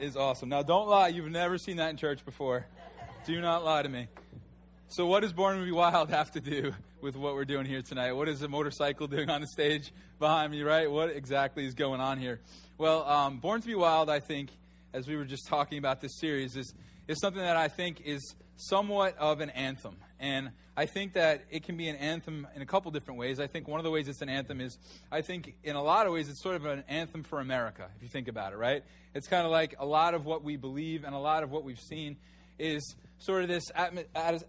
Is awesome. Now, don't lie. You've never seen that in church before. Do not lie to me. So, what does Born to Be Wild have to do with what we're doing here tonight? What is a motorcycle doing on the stage behind me, right? What exactly is going on here? Well, um, Born to Be Wild, I think, as we were just talking about this series, is, is something that I think is somewhat of an anthem. And I think that it can be an anthem in a couple different ways. I think one of the ways it's an anthem is, I think in a lot of ways, it's sort of an anthem for America, if you think about it, right? It's kind of like a lot of what we believe and a lot of what we've seen is sort of this,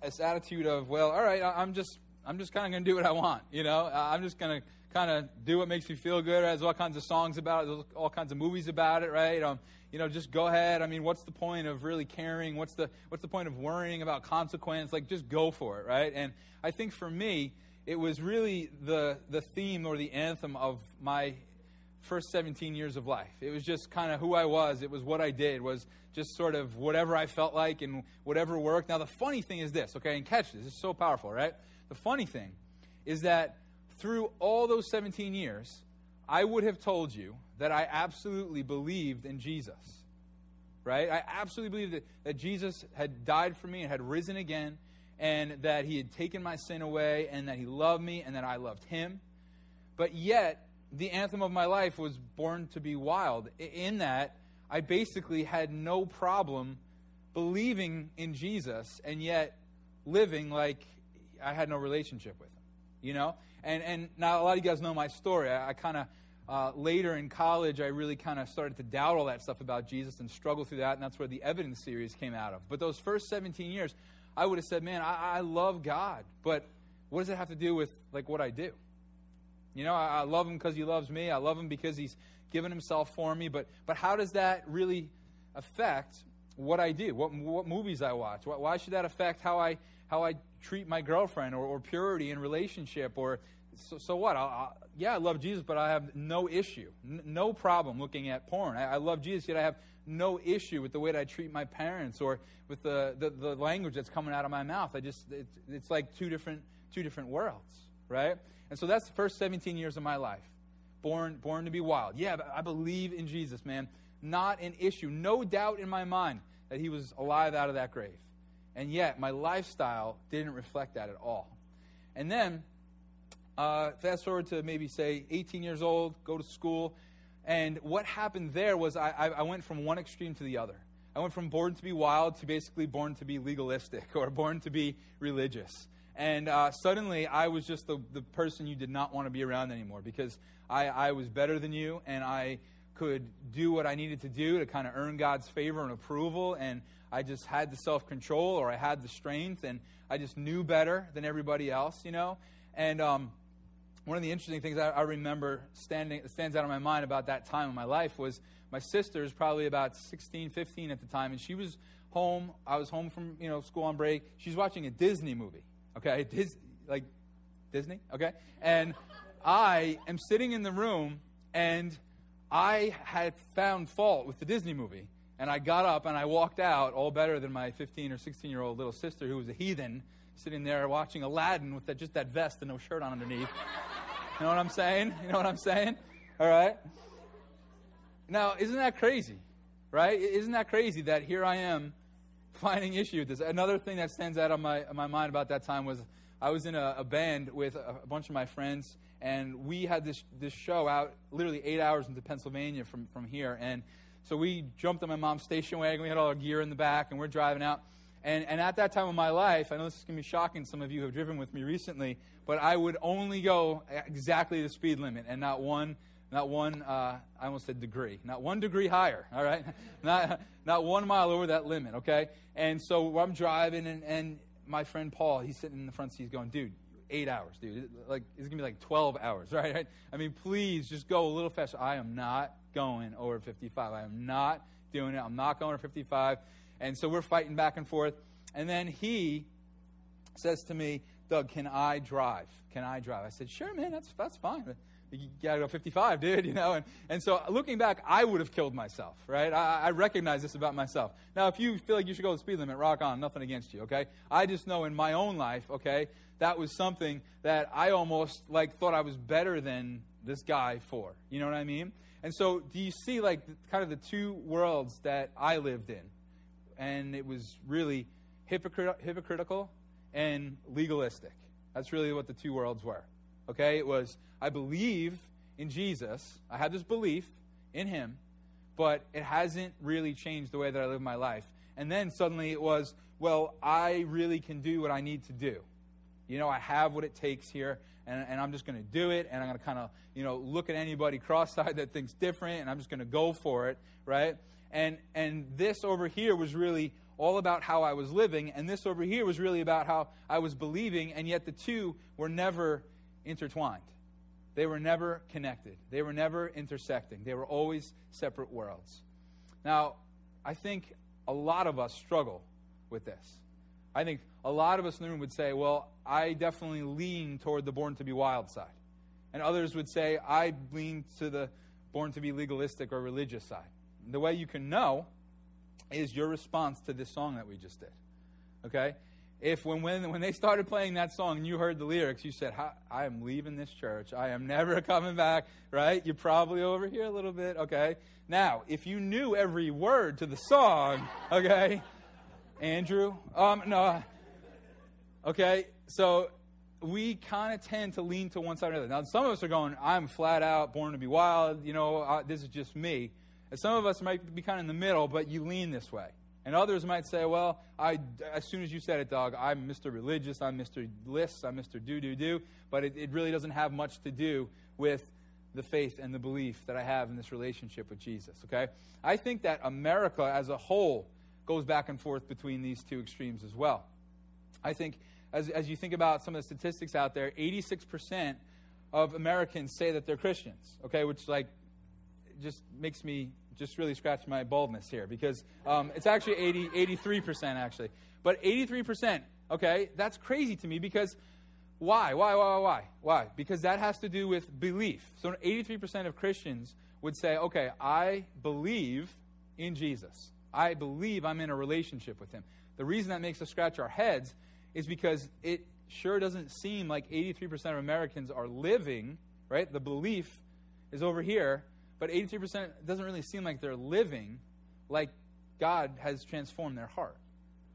this attitude of, well, all right, I'm just, I'm just kind of going to do what I want, you know? I'm just going to kind of do what makes me feel good. There's all kinds of songs about it. There's all kinds of movies about it, right? Um, you know, just go ahead. I mean, what's the point of really caring? What's the what's the point of worrying about consequence? Like, just go for it, right? And I think for me, it was really the the theme or the anthem of my first 17 years of life. It was just kind of who I was. It was what I did. Was just sort of whatever I felt like and whatever worked. Now the funny thing is this, okay? And catch this. Is so powerful, right? The funny thing is that through all those 17 years, I would have told you that I absolutely believed in Jesus. Right? I absolutely believed that, that Jesus had died for me and had risen again, and that he had taken my sin away, and that he loved me, and that I loved him. But yet, the anthem of my life was Born to be Wild. In that, I basically had no problem believing in Jesus and yet living like I had no relationship with him. You know? And, and now a lot of you guys know my story. I, I kind of, uh, later in college, I really kind of started to doubt all that stuff about Jesus and struggle through that, and that's where the Evidence series came out of. But those first 17 years, I would have said, man, I, I love God, but what does it have to do with like what I do? You know, I, I love him because he loves me. I love him because he's given himself for me. But but how does that really affect what I do? What what movies I watch? Why, why should that affect how I how I treat my girlfriend or, or purity in relationship or so, so what? I, I, yeah, I love Jesus, but I have no issue, N- no problem looking at porn. I, I, love Jesus, yet I have no issue with the way that I treat my parents or with the, the, the language that's coming out of my mouth. I just it's, it's like two different two different worlds, right? And so that's the first 17 years of my life. Born, born to be wild. Yeah, I believe in Jesus, man. Not an issue. No doubt in my mind that he was alive out of that grave. And yet, my lifestyle didn't reflect that at all. And then, uh, fast forward to maybe, say, 18 years old, go to school. And what happened there was I, I went from one extreme to the other. I went from born to be wild to basically born to be legalistic or born to be religious. And uh, suddenly, I was just the, the person you did not want to be around anymore because I, I was better than you and I could do what I needed to do to kind of earn God's favor and approval. And I just had the self control or I had the strength and I just knew better than everybody else, you know? And um, one of the interesting things I, I remember standing, stands out in my mind about that time in my life was my sister is probably about 16, 15 at the time, and she was home. I was home from you know school on break. She's watching a Disney movie okay? Dis- like Disney, okay? And I am sitting in the room and I had found fault with the Disney movie. And I got up and I walked out, all better than my 15 or 16 year old little sister who was a heathen, sitting there watching Aladdin with that, just that vest and no shirt on underneath. You know what I'm saying? You know what I'm saying? All right? Now, isn't that crazy? Right? Isn't that crazy that here I am finding issue with this. Another thing that stands out on my, on my mind about that time was I was in a, a band with a, a, bunch of my friends, and we had this, this show out literally eight hours into Pennsylvania from, from here. And so we jumped on my mom's station wagon. We had all our gear in the back, and we're driving out. And, and at that time of my life, I know this is going to be shocking some of you who have driven with me recently, but I would only go exactly the speed limit and not one not one, uh, I almost said degree, not one degree higher, all right? not, not one mile over that limit, okay? And so I'm driving, and, and my friend Paul, he's sitting in the front seat, going, dude, eight hours, dude. Like, it's going to be like 12 hours, right? I mean, please just go a little faster. I am not going over 55. I am not doing it. I'm not going over 55. And so we're fighting back and forth. And then he says to me, Doug, can I drive? Can I drive? I said, sure, man, that's, that's fine you gotta go 55, dude, you know? And, and so looking back, I would have killed myself, right? I, I recognize this about myself. Now, if you feel like you should go the speed limit, rock on, nothing against you, okay? I just know in my own life, okay, that was something that I almost like thought I was better than this guy for. You know what I mean? And so do you see like kind of the two worlds that I lived in? And it was really hypocrit- hypocritical and legalistic. That's really what the two worlds were. Okay? It was, I believe in Jesus. I have this belief in him, but it hasn't really changed the way that I live my life. And then suddenly it was, well, I really can do what I need to do. You know, I have what it takes here, and, and I'm just going to do it, and I'm going to kind of, you know, look at anybody cross-eyed that thinks different, and I'm just going to go for it, right? And and this over here was really all about how I was living, and this over here was really about how I was believing, and yet the two were never intertwined. They were never connected. They were never intersecting. They were always separate worlds. Now, I think a lot of us struggle with this. I think a lot of us in the room would say, well, I definitely lean toward the born to be wild side. And others would say, I lean to the born to be legalistic or religious side. The way you can know is your response to this song that we just did. Okay? If when, when, when they started playing that song and you heard the lyrics, you said, I am leaving this church. I am never coming back, right? You're probably over here a little bit, okay? Now, if you knew every word to the song, okay, Andrew, um, no, okay, so we kind of tend to lean to one side or the other. Now, some of us are going, I'm flat out born to be wild, you know, uh, this is just me. And some of us might be kind of in the middle, but you lean this way. And others might say, well, I, as soon as you said it, Doug, I'm Mr. Religious, I'm Mr. Lists, I'm Mr. Do, do, do. But it, it really doesn't have much to do with the faith and the belief that I have in this relationship with Jesus, okay? I think that America as a whole goes back and forth between these two extremes as well. I think as, as you think about some of the statistics out there, 86% of Americans say that they're Christians, okay, which like just makes me just really scratch my baldness here because um, it's actually 80, 83% actually. But 83%, okay, that's crazy to me because why? Why, why, why, why? Because that has to do with belief. So 83% of Christians would say, okay, I believe in Jesus. I believe I'm in a relationship with him. The reason that makes us scratch our heads is because it sure doesn't seem like 83% of Americans are living, right? The belief is over here, but 83% doesn't really seem like they're living like God has transformed their heart,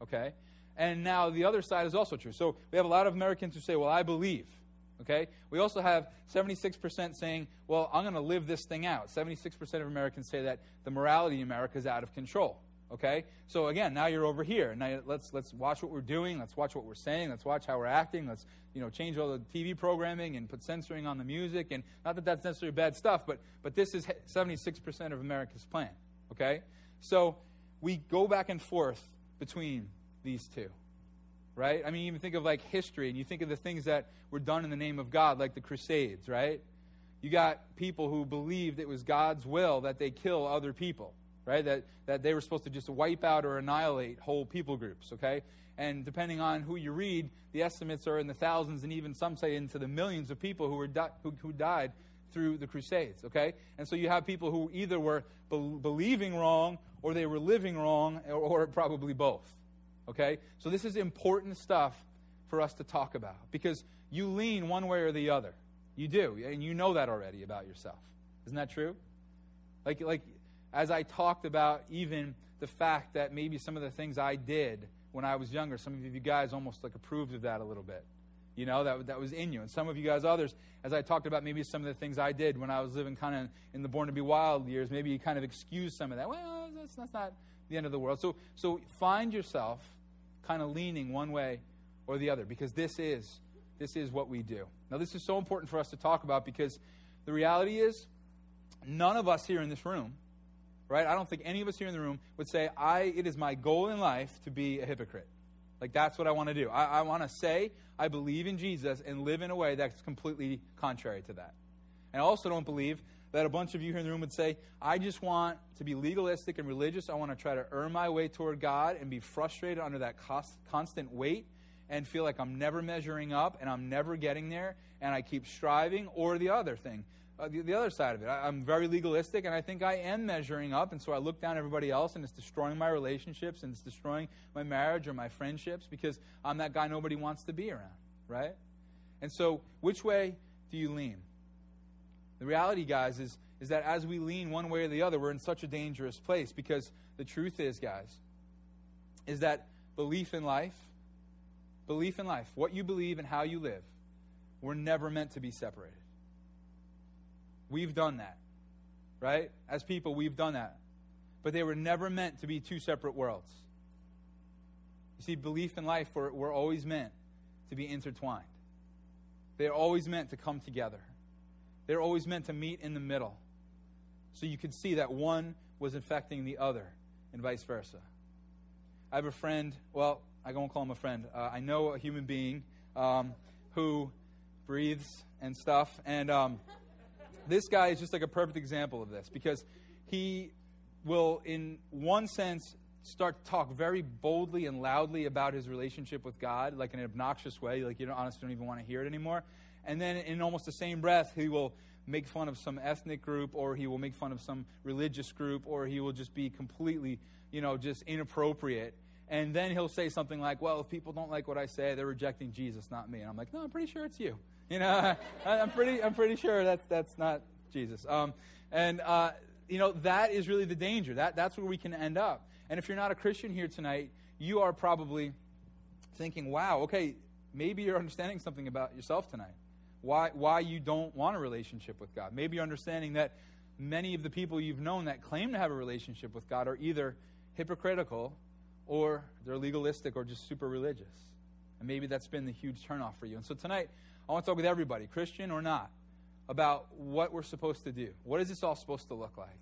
okay? And now the other side is also true. So we have a lot of Americans who say, well, I believe. Okay? We also have 76% saying, well, I'm going to live this thing out. 76% of Americans say that the morality in America is out of control. Okay? So again, now you're over here. Now let's let's watch what we're doing. Let's watch what we're saying. Let's watch how we're acting. Let's you know change all the TV programming and put censoring on the music. And not that that's necessarily bad stuff, but but this is 76% of America's plan. Okay? So we go back and forth between these two. Right? I mean, even think of like history, and you think of the things that were done in the name of God, like the Crusades, right? You got people who believed it was God's will that they kill other people, right? That, that they were supposed to just wipe out or annihilate whole people groups, okay? And depending on who you read, the estimates are in the thousands and even some say into the millions of people who, were di- who, who died through the Crusades, okay? And so you have people who either were be- believing wrong or they were living wrong or, or probably both, Okay? So this is important stuff for us to talk about because you lean one way or the other. You do, and you know that already about yourself. Isn't that true? Like, like as I talked about, even the fact that maybe some of the things I did when I was younger, some of you guys almost like approved of that a little bit. You know, that, that was in you. And some of you guys, others, as I talked about maybe some of the things I did when I was living kind of in the Born to Be Wild years, maybe you kind of excuse some of that. Well, that's, that's not the end of the world. So, so find yourself kind of leaning one way or the other because this is this is what we do. Now this is so important for us to talk about because the reality is none of us here in this room, right? I don't think any of us here in the room would say I it is my goal in life to be a hypocrite. Like that's what I want to do. I, I want to say I believe in Jesus and live in a way that's completely contrary to that. And I also don't believe that a bunch of you here in the room would say, I just want to be legalistic and religious. I want to try to earn my way toward God and be frustrated under that cost, constant weight and feel like I'm never measuring up and I'm never getting there and I keep striving. Or the other thing, uh, the, the, other side of it, I, I'm very legalistic and I think I am measuring up. And so I look down everybody else and it's destroying my relationships and it's destroying my marriage or my friendships because I'm that guy nobody wants to be around, right? And so, which way do you lean? The reality, guys, is, is that as we lean one way or the other, we're in such a dangerous place because the truth is, guys, is that belief in life, belief in life, what you believe and how you live, we're never meant to be separated. We've done that, right? As people, we've done that. But they were never meant to be two separate worlds. You see, belief and life were, were always meant to be intertwined, they're always meant to come together. They're always meant to meet in the middle. So you could see that one was infecting the other and vice versa. I have a friend, well, I won't call him a friend. Uh, I know a human being um, who breathes and stuff. And um, this guy is just like a perfect example of this because he will, in one sense, start to talk very boldly and loudly about his relationship with God, like in an obnoxious way, like you don't honestly don't even want to hear it anymore. And then in almost the same breath, he will make fun of some ethnic group or he will make fun of some religious group or he will just be completely, you know, just inappropriate. And then he'll say something like, well, if people don't like what I say, they're rejecting Jesus, not me. And I'm like, no, I'm pretty sure it's you. You know, I, am pretty, I'm pretty sure that's, that's not Jesus. Um, and, uh, you know, that is really the danger. That, that's where we can end up. And if you're not a Christian here tonight, you are probably thinking, wow, okay, maybe you're understanding something about yourself tonight. Why, why you don't want a relationship with God. Maybe you're understanding that many of the people you've known that claim to have a relationship with God are either hypocritical or they're legalistic or just super religious. And maybe that's been the huge turnoff for you. And so tonight, I want to talk with everybody, Christian or not, about what we're supposed to do. What is this all supposed to look like?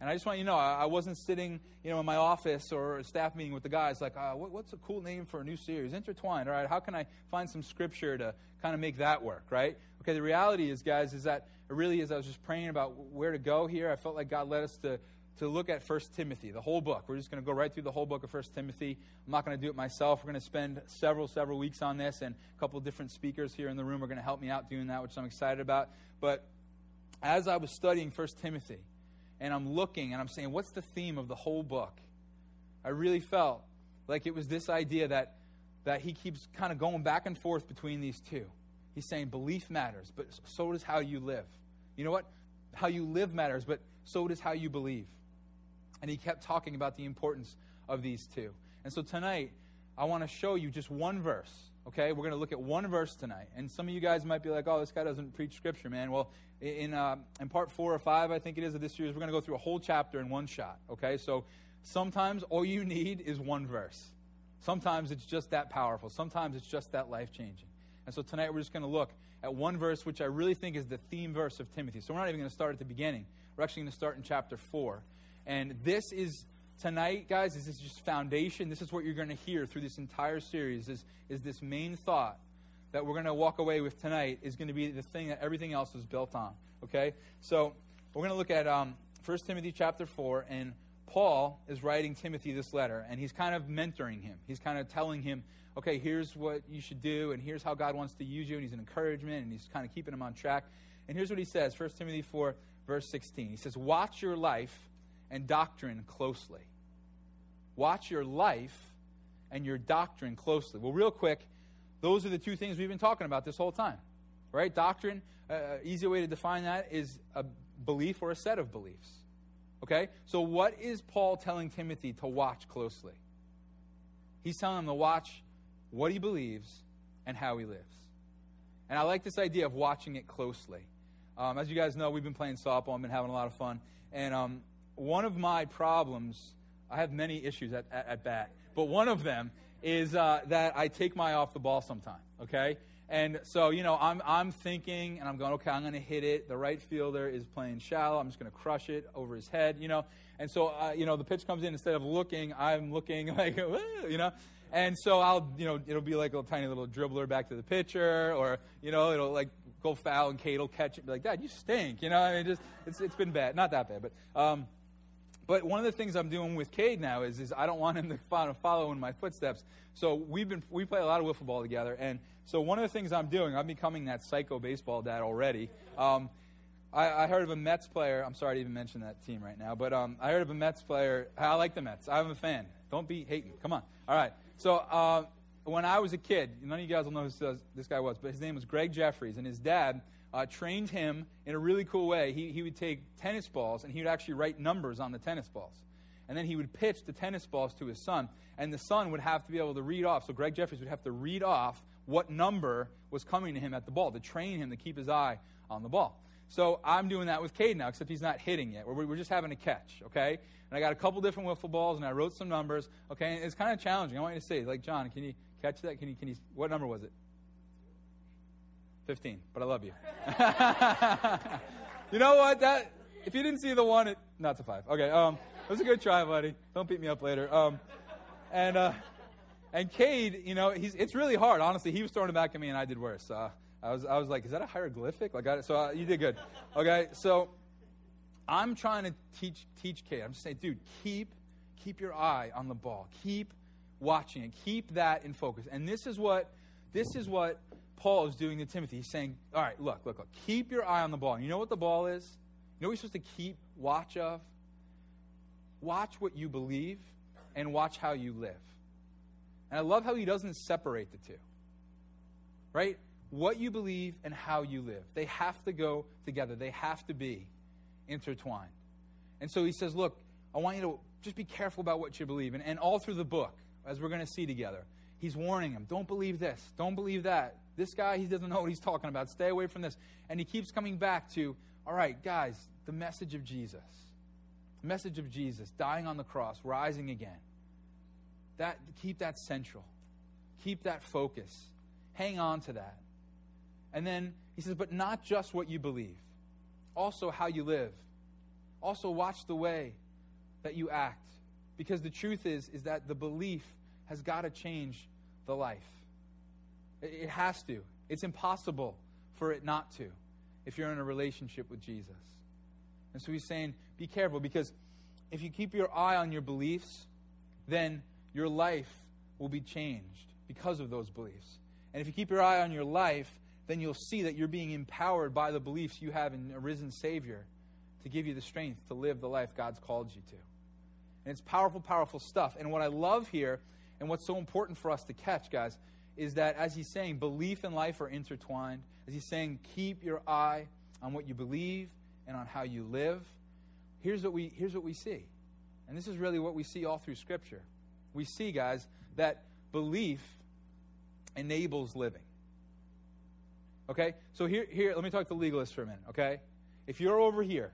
And I just want you to know, I wasn't sitting, you know, in my office or a staff meeting with the guys like, uh, what, what's a cool name for a new series? Intertwined. All right, how can I find some scripture to kind of make that work, right? Okay, the reality is, guys, is that it really is. I was just praying about where to go here. I felt like God led us to to look at First Timothy, the whole book. We're just going to go right through the whole book of First Timothy. I'm not going to do it myself. We're going to spend several, several weeks on this, and a couple different speakers here in the room are going to help me out doing that, which I'm excited about. But as I was studying First Timothy, and I'm looking and I'm saying, what's the theme of the whole book? I really felt like it was this idea that, that he keeps kind of going back and forth between these two. He's saying belief matters, but so does how you live. You know what? How you live matters, but so does how you believe. And he kept talking about the importance of these two. And so tonight, I want to show you just one verse. Okay, we're going to look at one verse tonight. And some of you guys might be like, oh, this guy doesn't preach scripture, man. Well, in, uh, in part four or five, I think it is, of this series, we're going to go through a whole chapter in one shot. Okay, so sometimes all you need is one verse. Sometimes it's just that powerful. Sometimes it's just that life changing. And so tonight we're just going to look at one verse, which I really think is the theme verse of Timothy. So we're not even going to start at the beginning. We're actually going to start in chapter four. And this is tonight, guys, this is just foundation. This is what you're going to hear through this entire series is, is this main thought that we're going to walk away with tonight is going to be the thing that everything else is built on. Okay? So we're going to look at um, 1 Timothy chapter 4, and Paul is writing Timothy this letter, and he's kind of mentoring him. He's kind of telling him, okay, here's what you should do, and here's how God wants to use you, and he's an encouragement, and he's kind of keeping him on track. And here's what he says 1 Timothy 4, verse 16. He says, Watch your life and doctrine closely. Watch your life and your doctrine closely. Well, real quick, those are the two things we've been talking about this whole time. Right? Doctrine, uh, uh easy way to define that is a belief or a set of beliefs. Okay? So, what is Paul telling Timothy to watch closely? He's telling him to watch what he believes and how he lives. And I like this idea of watching it closely. Um, as you guys know, we've been playing softball. I've been having a lot of fun. And um, one of my problems, I have many issues at, at, at bat, but one of them is uh, that I take my off the ball sometime, okay? And so, you know, I'm, I'm thinking and I'm going, okay, I'm going to hit it. The right fielder is playing shallow. I'm just going to crush it over his head, you know. And so, uh, you know, the pitch comes in. Instead of looking, I'm looking like, you know. And so I'll, you know, it'll be like a tiny little dribbler back to the pitcher, or, you know, it'll like go foul and Cade will catch it. Be like, Dad, you stink, you know. I mean, just it's, it's been bad. Not that bad, but um, but one of the things I'm doing with Cade now is, is I don't want him to follow in my footsteps. So we've been we play a lot of wiffle ball together, and so one of the things I'm doing, I'm becoming that psycho baseball dad already. Um, I, I, heard of a Mets player. I'm sorry to even mention that team right now, but um, I heard of a Mets player. I like the Mets. I'm a fan. Don't be hating. Come on. All right. So uh, when I was a kid, none of you guys will know who this guy was, but his name was Gregg Jefferies, and his dad uh, trained him in a really cool way. He, he would take tennis balls and he would actually write numbers on the tennis balls. And then he would pitch the tennis balls to his son, and the son would have to be able to read off. So Gregg Jefferies would have to read off what number was coming to him at the ball to train him to keep his eye on the ball. So I'm doing that with Cade now, except he's not hitting yet. We're, we're just having a catch, okay? And I got a couple different wiffle balls, and I wrote some numbers, okay? And it's kind of challenging. I want you to say, like, John, can you catch that? Can you, can you, what number was it? 15, but I love you. you know what? That if you didn't see the one, it not to five. Okay, um, it was a good try, buddy. Don't beat me up later. Um, and uh, and Cade, you know, he's it's really hard. Honestly, he was throwing it back at me, and I did worse. Uh, I was I was like, is that a hieroglyphic? Like, I, so uh, you did good. Okay, so I'm trying to teach teach Cade. I'm just saying, dude, keep keep your eye on the ball. Keep watching it. Keep that in focus. And this is what this is what Paul is doing to Timothy. He's saying, all right, look, look, look. Keep your eye on the ball. You know what the ball is? You know what you're supposed to keep watch of? Watch what you believe and watch how you live. And I love how he doesn't separate the two. Right? What you believe and how you live. They have to go together, they have to be intertwined. And so he says, look, I want you to just be careful about what you believe. And, and all through the book, as we're going to see together, he's warning him don't believe this, don't believe that. This guy, he doesn't know what he's talking about. Stay away from this. And he keeps coming back to, all right, guys, the message of Jesus. The message of Jesus, dying on the cross, rising again. That, keep that central. Keep that focus. Hang on to that. And then he says, but not just what you believe, also how you live. Also watch the way that you act. Because the truth is, is that the belief has got to change the life. It has to. It's impossible for it not to if you're in a relationship with Jesus. And so he's saying, be careful because if you keep your eye on your beliefs, then your life will be changed because of those beliefs. And if you keep your eye on your life, then you'll see that you're being empowered by the beliefs you have in a risen Savior to give you the strength to live the life God's called you to. And it's powerful, powerful stuff. And what I love here, and what's so important for us to catch, guys, is that as he's saying, belief and life are intertwined. As he's saying, keep your eye on what you believe and on how you live. Here's what we, here's what we see. And this is really what we see all through Scripture. We see, guys, that belief enables living. Okay? So here, here let me talk to legalists for a minute, okay? If you're over here,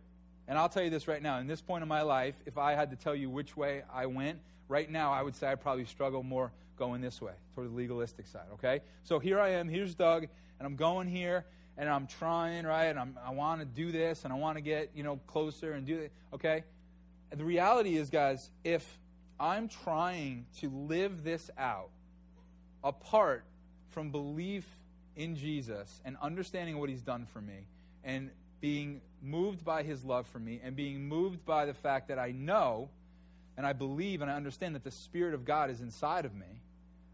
and I'll tell you this right now, in this point in my life, if I had to tell you which way I went, right now I would say I probably struggle more going this way, toward the legalistic side, okay? So here I am, here's Doug, and I'm going here, and I'm trying, right? And I'm, I want to do this, and I want to get, you know, closer and do it, okay? And the reality is, guys, if I'm trying to live this out apart from belief in Jesus and understanding what he's done for me and being moved by his love for me and being moved by the fact that I know and I believe and I understand that the Spirit of God is inside of me,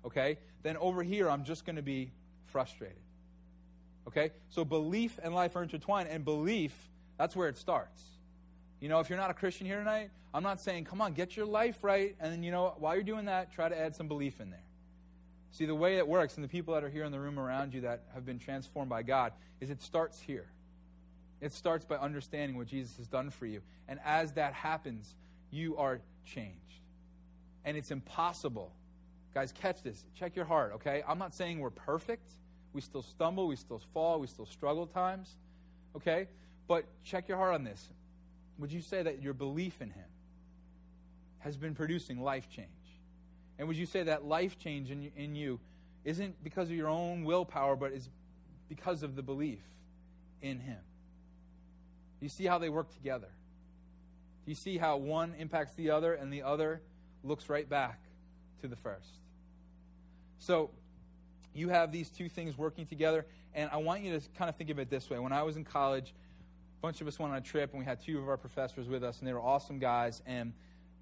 okay, then over here I'm just going to be frustrated. Okay? So belief and life are intertwined, and belief, that's where it starts. You know, if you're not a Christian here tonight, I'm not saying, come on, get your life right, and then, you know, while you're doing that, try to add some belief in there. See, the way it works, and the people that are here in the room around you that have been transformed by God, is it starts here. It starts by understanding what Jesus has done for you. And as that happens, you are changed. And it's impossible. Guys, catch this. Check your heart, okay? I'm not saying we're perfect. We still stumble, we still fall, we still struggle times, okay? But check your heart on this. Would you say that your belief in Him has been producing life change? And would you say that life change in, in you isn't because of your own willpower, but is because of the belief in Him? You see how they work together? Do you see how one impacts the other and the other looks right back to the first? So you have these two things working together, and I want you to kind of think of it this way. When I was in college, a bunch of us went on a trip, and we had two of our professors with us, and they were awesome guys. And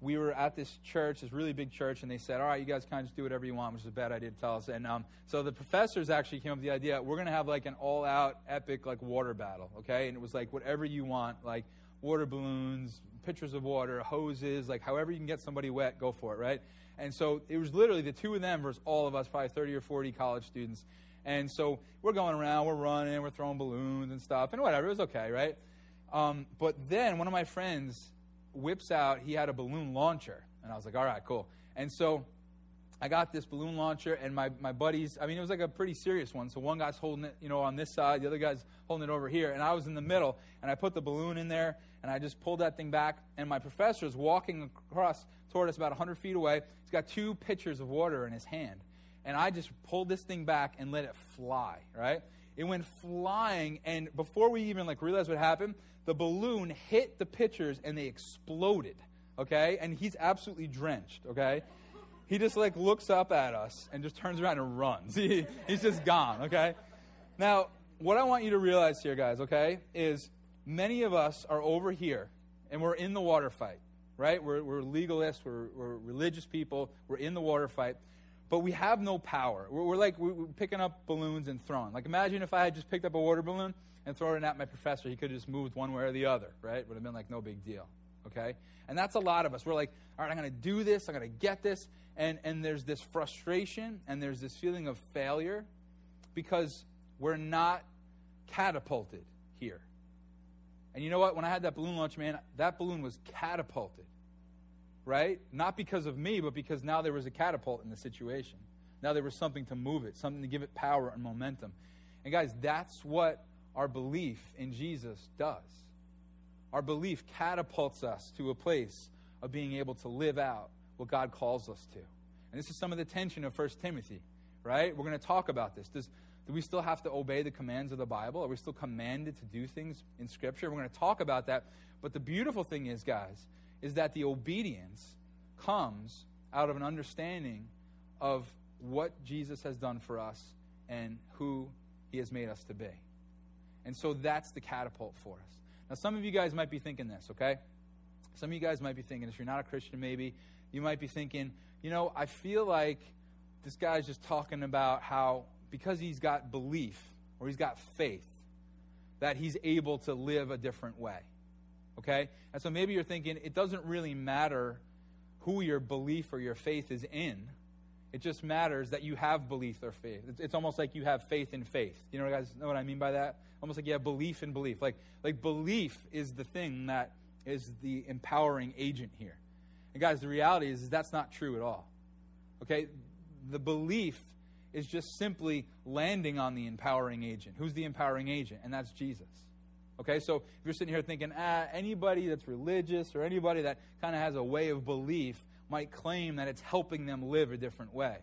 we were at this church, this really big church, and they said, "All right, you guys kind of just do whatever you want," which is a bad idea to tell us. And um, so the professors actually came up with the idea: we're going to have like an all-out, epic like water battle, okay? And it was like whatever you want, like water balloons, pitchers of water, hoses, like however you can get somebody wet, go for it, right? And so it was literally the two of them versus all of us, probably 30 or 40 college students. And so we're going around, we're running, we're throwing balloons and stuff, and whatever, it was okay, right? Um, but then one of my friends whips out, he had a balloon launcher. And I was like, all right, cool. And so I got this balloon launcher, and my, my buddies, I mean, it was like a pretty serious one. So one guy's holding it, you know, on this side, the other guy's holding it over here, and I was in the middle, and I put the balloon in there, and I just pulled that thing back, and my professor is walking across toward us about 100 feet away. He's got two pitchers of water in his hand. And I just pulled this thing back and let it fly, right? It went flying, and before we even like realized what happened, the balloon hit the pitchers and they exploded. Okay, and he's absolutely drenched. Okay, he just like looks up at us and just turns around and runs. He, he's just gone. Okay, now what I want you to realize here, guys. Okay, is many of us are over here and we're in the water fight. Right? We're, we're legalists. We're, we're religious people. We're in the water fight but we have no power. We're, we're like we're, picking up balloons and throwing. Like imagine if I had just picked up a water balloon and thrown it at my professor. He could have just moved one way or the other, right? Would have been like no big deal. Okay? And that's a lot of us. We're like, all right, I'm going to do this. I'm going to get this. And, and there's this frustration and there's this feeling of failure because we're not catapulted here. And you know what? When I had that balloon launch, man, that balloon was catapulted right? Not because of me, but because now there was a catapult in the situation. Now there was something to move it, something to give it power and momentum. And guys, that's what our belief in Jesus does. Our belief catapults us to a place of being able to live out what God calls us to. And this is some of the tension of 1 Timothy, right? We're going to talk about this. Does, do we still have to obey the commands of the Bible? Are we still commanded to do things in Scripture? We're going to talk about that. But the beautiful thing is, guys, is that the obedience comes out of an understanding of what Jesus has done for us and who he has made us to be. And so that's the catapult for us. Now, some of you guys might be thinking this, okay? Some of you guys might be thinking, if you're not a Christian, maybe, you might be thinking, you know, I feel like this guy's just talking about how because he's got belief or he's got faith, that he's able to live a different way. Okay? And so maybe you're thinking it doesn't really matter who your belief or your faith is in. It just matters that you have belief or faith. It's, it's, almost like you have faith in faith. You know, guys, know what I mean by that? Almost like you have belief in belief. Like, like belief is the thing that is the empowering agent here. And guys, the reality is, is that's not true at all. Okay, the belief is just simply landing on the empowering agent. Who's the empowering agent? And that's Jesus. Okay, so if you're sitting here thinking, ah, anybody that's religious or anybody that kind of has a way of belief might claim that it's helping them live a different way.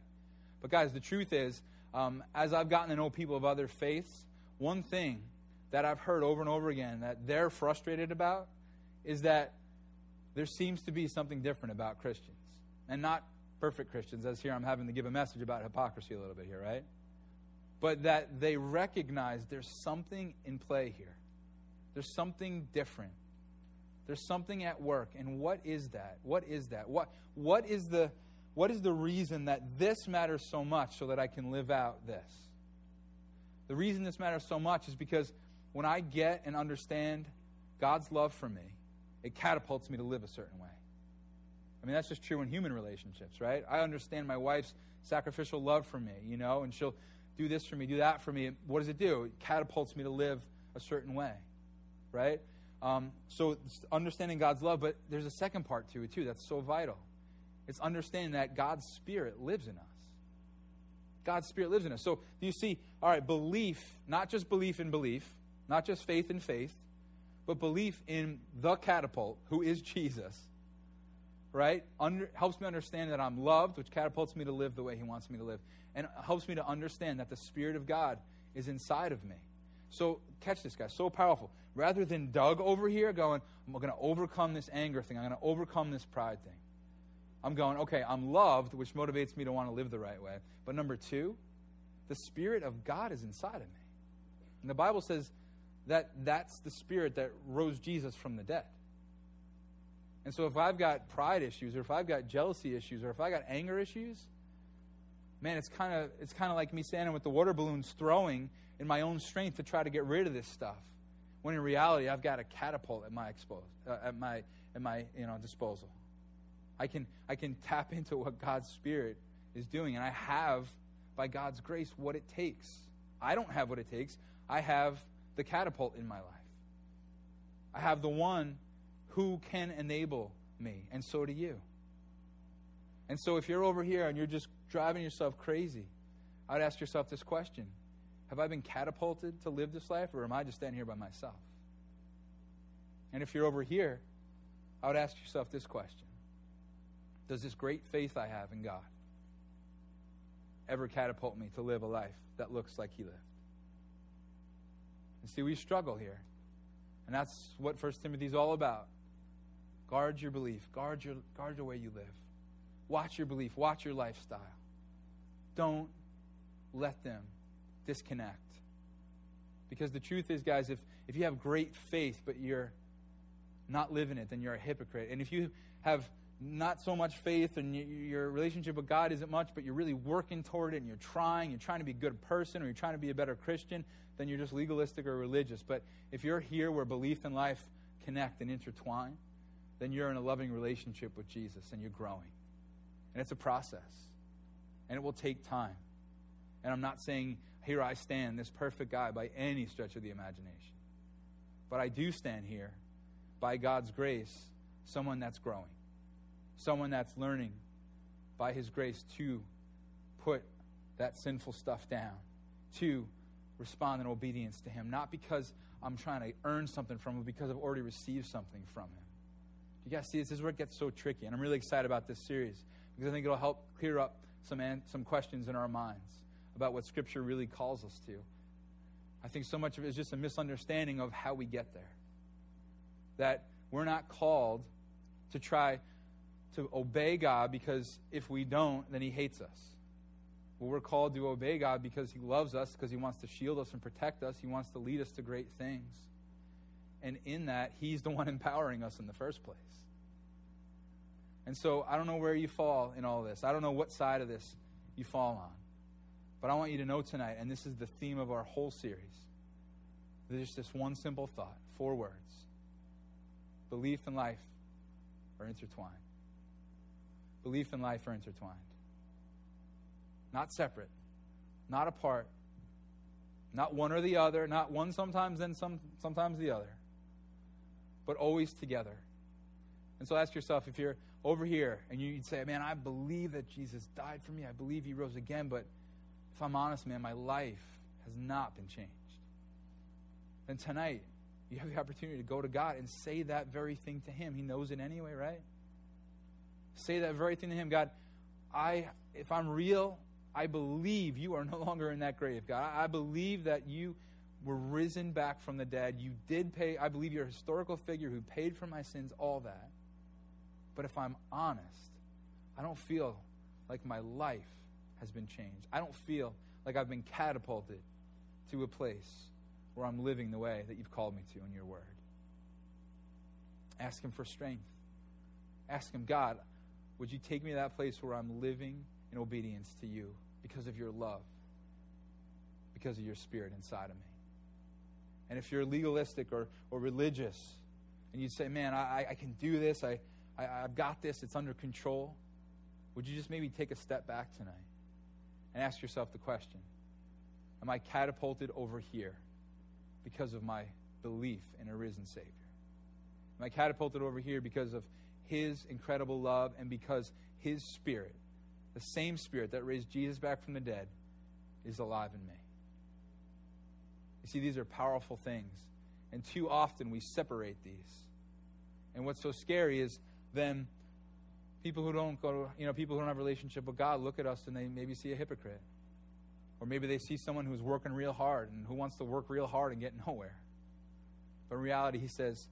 But guys, the truth is, um, as I've gotten to know people of other faiths, one thing that I've heard over and over again that they're frustrated about is that there seems to be something different about Christians. And not perfect Christians, as here I'm having to give a message about hypocrisy a little bit here, right? But that they recognize there's something in play here. There's something different. There's something at work. And what is that? What is that? What, what, is the, what is the reason that this matters so much so that I can live out this? The reason this matters so much is because when I get and understand God's love for me, it catapults me to live a certain way. I mean, that's just true in human relationships, right? I understand my wife's sacrificial love for me, you know, and she'll do this for me, do that for me. What does it do? It catapults me to live a certain way, right? Um, so understanding God's love, but there's a second part to it too that's so vital. It's understanding that God's Spirit lives in us. God's Spirit lives in us. So do you see, all right, belief, not just belief in belief, not just faith in faith, but belief in the catapult, who is Jesus, right? Under, helps me understand that I'm loved, which catapults me to live the way He wants me to live, and helps me to understand that the Spirit of God is inside of me. So, catch this, guy. So powerful. Rather than Doug over here going, I'm going to overcome this anger thing, I'm going to overcome this pride thing. I'm going, okay, I'm loved, which motivates me to want to live the right way. But number two, the Spirit of God is inside of me. And the Bible says that that's the Spirit that rose Jesus from the dead. And so if I've got pride issues, or if I've got jealousy issues, or if I got anger issues, man, it's kind of it's kind of like me standing with the water balloons throwing in my own strength to try to get rid of this stuff. When in reality, I've got a catapult at my expose, uh, at my at my you know disposal. I can I can tap into what God's Spirit is doing, and I have, by God's grace, what it takes. I don't have what it takes. I have the catapult in my life. I have the one who can enable me, and so do you. And so if you're over here and you're just driving yourself crazy, I'd ask yourself this question Have I been catapulted to live this life, or am I just standing here by myself? And if you're over here, I would ask yourself this question Does this great faith I have in God ever catapult me to live a life that looks like He lived? And see, we struggle here. And that's what First Timothy is all about. Guard your belief, guard your, guard the way you live. Watch your belief, watch your lifestyle. Don't let them disconnect. Because the truth is, guys, if, if you have great faith, but you're not living it, then you're a hypocrite. And if you have not so much faith and your relationship with God isn't much, but you're really working toward it and you're trying, you're trying to be a good person or you're trying to be a better Christian, then you're just legalistic or religious. But if you're here where belief and life connect and intertwine, then you're in a loving relationship with Jesus and you're growing. And it's a process. And it will take time. And I'm not saying, here I stand, this perfect guy, by any stretch of the imagination. But I do stand here, by God's grace, someone that's growing, someone that's learning by His grace to put that sinful stuff down. to respond in obedience to Him, not because I'm trying to earn something from Him, because I've already received something from Him. You guys see this? Is where it gets so tricky. And I'm really excited about this series because I think it'll help clear up some, an- some questions in our minds about what Scripture really calls us to. I think so much of it is just a misunderstanding of how we get there. That we're not called to try to obey God because if we don't, then He hates us. Well, we're called to obey God because He loves us, because He wants to shield us and protect us. He wants to lead us to great things. And in that, He's the one empowering us in the first place. And so I don't know where you fall in all this. I don't know what side of this you fall on. But I want you to know tonight, and this is the theme of our whole series. There's just this one simple thought, four words. Belief and life are intertwined. Belief and life are intertwined. Not separate, not apart, not one or the other, not one sometimes and some, sometimes the other, but always together. And so ask yourself if you're over here and you'd say, Man, I believe that Jesus died for me, I believe he rose again, but if I'm honest, man, my life has not been changed. Then tonight, you have the opportunity to go to God and say that very thing to Him. He knows it anyway, right? Say that very thing to Him. God, I, if I'm real, I believe you are no longer in that grave. God, I believe that you were risen back from the dead. You did pay, I believe you're a historical figure who paid for my sins, all that. But if I'm honest, I don't feel like my life has been changed. I don't feel like I've been catapulted to a place where I'm living the way that you've called me to in your word. Ask Him for strength. Ask Him, God, would you take me to that place where I'm living in obedience to you because of your love, because of your spirit inside of me? And if you're legalistic or, or religious, and you say, man, I, I can do this, I, I, I've got this, it's under control, would you just maybe take a step back tonight and ask yourself the question Am I catapulted over here because of my belief in a risen Savior? Am I catapulted over here because of His incredible love and because His Spirit, the same Spirit that raised Jesus back from the dead, is alive in me? You see, these are powerful things. And too often we separate these. And what's so scary is then people who don't go to, you know, people who don't have a relationship with God look at us and they maybe see a hypocrite. Or maybe they see someone who's working real hard and who wants to work real hard and get nowhere. But in reality, he says,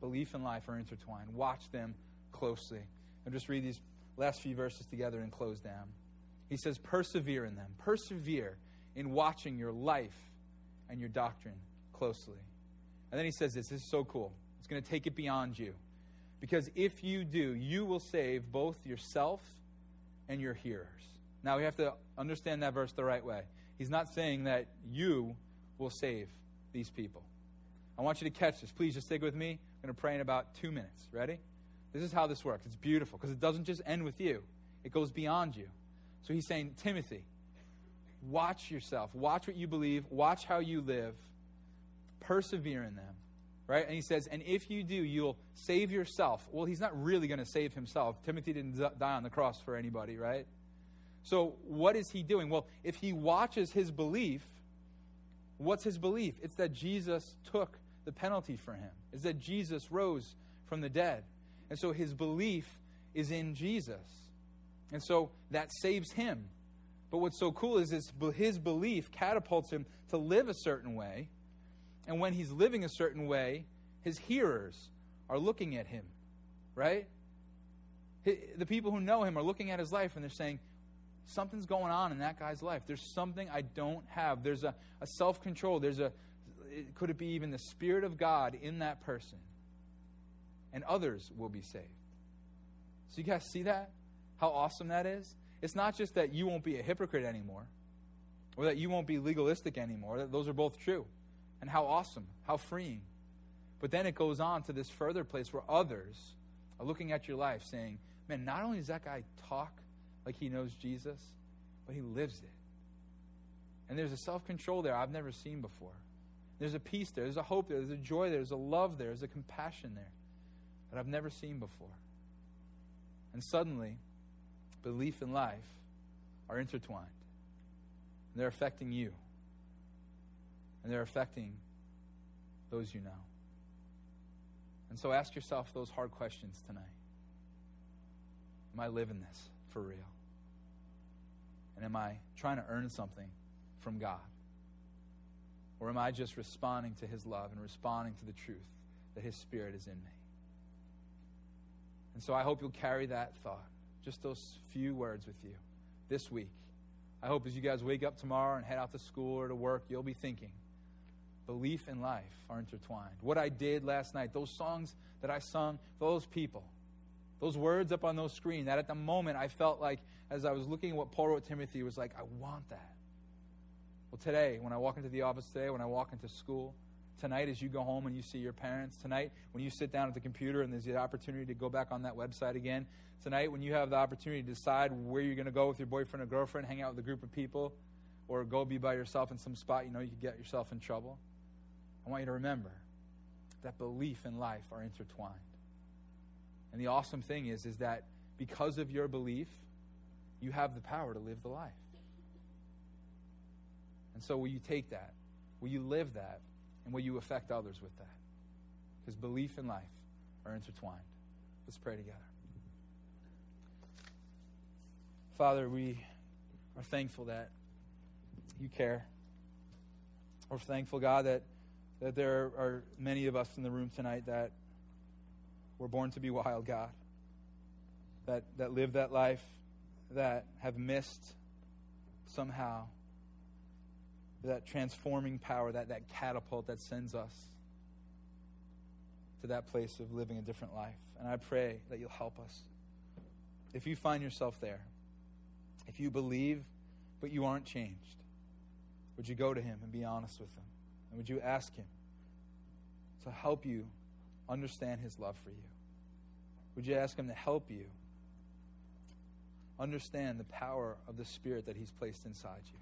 belief and life are intertwined. Watch them closely. I'll just read these last few verses together and close down. He says, persevere in them. Persevere in watching your life and your doctrine closely. And then he says this this is so cool. It's going to take it beyond you. Because if you do, you will save both yourself and your hearers. Now, we have to understand that verse the right way. He's not saying that you will save these people. I want you to catch this. Please just stick with me. I'm going to pray in about two minutes. Ready? This is how this works. It's beautiful because it doesn't just end with you, it goes beyond you. So he's saying, Timothy, watch yourself, watch what you believe, watch how you live, persevere in them. Right? And he says, and if you do, you'll save yourself. Well, he's not really going to save himself. Timothy didn't die on the cross for anybody, right? So, what is he doing? Well, if he watches his belief, what's his belief? It's that Jesus took the penalty for him, it's that Jesus rose from the dead. And so his belief is in Jesus. And so that saves him. But what's so cool is his, belief catapults him to live a certain way. And when he's living a certain way, his hearers are looking at him, right? The people who know him are looking at his life and they're saying, something's going on in that guy's life. There's something I don't have. There's a, a self control. There's a, could it be even the Spirit of God in that person? And others will be saved. So you guys see that? How awesome that is? It's not just that you won't be a hypocrite anymore or that you won't be legalistic anymore. Those are both true. And how awesome, how freeing. But then it goes on to this further place where others are looking at your life saying, man, not only does that guy talk like he knows Jesus, but he lives it. And there's a self control there I've never seen before. There's a peace there, there's a hope there, there's a joy there, there's a love there, there's a compassion there that I've never seen before. And suddenly, belief and life are intertwined. And they're affecting you. And they're affecting those you know. And so ask yourself those hard questions tonight. Am I living this for real? And am I trying to earn something from God? Or am I just responding to His love and responding to the truth that His Spirit is in me? And so I hope you'll carry that thought, just those few words with you this week. I hope as you guys wake up tomorrow and head out to school or to work, you'll be thinking, belief and life are intertwined. What I did last night, those songs that I sung, those people, those words up on those screen, that at the moment I felt like, as I was looking at what Paul wrote Timothy, was like, I want that. Well, today, when I walk into the office today, when I walk into school, tonight as you go home and you see your parents, tonight when you sit down at the computer and there's the opportunity to go back on that website again, tonight when you have the opportunity to decide where you're going to go with your boyfriend or girlfriend, hang out with a group of people, or go be by yourself in some spot you know you could get yourself in trouble, I want you to remember that belief and life are intertwined. And the awesome thing is, is that because of your belief, you have the power to live the life. And so, will you take that? Will you live that? And will you affect others with that? Because belief and life are intertwined. Let's pray together. Father, we are thankful that you care. We're thankful, God, that, that there are many of us in the room tonight that were born to be wild, God, that, that live that life, that have missed somehow that transforming power, that, that catapult that sends us to that place of living a different life. And I pray that you'll help us. If you find yourself there, if you believe but you aren't changed, would you go to him and be honest with him? And would you ask him to help you understand his love for you? Would you ask him to help you understand the power of the Spirit that he's placed inside you?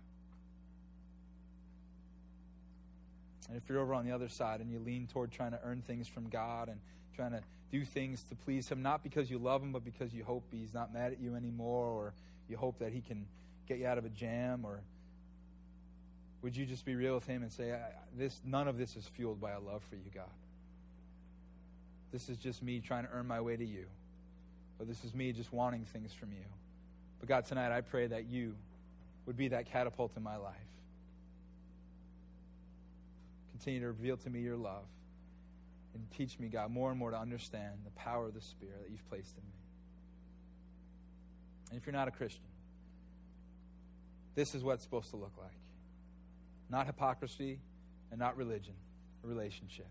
And if you're over on the other side and you lean toward trying to earn things from God and trying to do things to please Him, not because you love Him, but because you hope He's not mad at you anymore, or you hope that He can get you out of a jam, or would you just be real with Him and say, "This, none of this is fueled by a love for you, God. This is just me trying to earn my way to you, or this is me just wanting things from you." But God, tonight I pray that you would be that catapult in my life continue to reveal to me your love and teach me, God, more and more to understand the power of the Spirit that you've placed in me. And if you're not a Christian, this is what it's supposed to look like not hypocrisy and not religion, a relationship.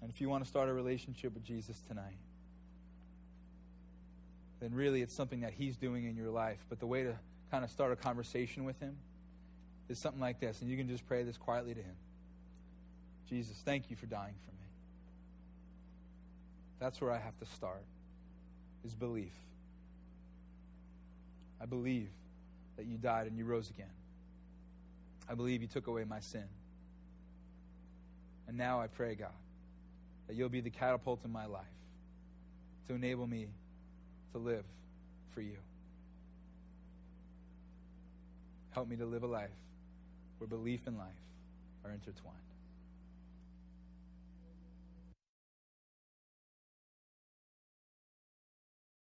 And if you want to start a relationship with Jesus tonight, then really it's something that He's doing in your life. But the way to kind of start a conversation with Him is something like this, and you can just pray this quietly to Him Jesus, thank you for dying for me. That's where I have to start, is belief. I believe that you died and you rose again. I believe you took away my sin. And now I pray, God, that you'll be the catapult in my life to enable me to live for you. Help me to live a life where belief and life are intertwined.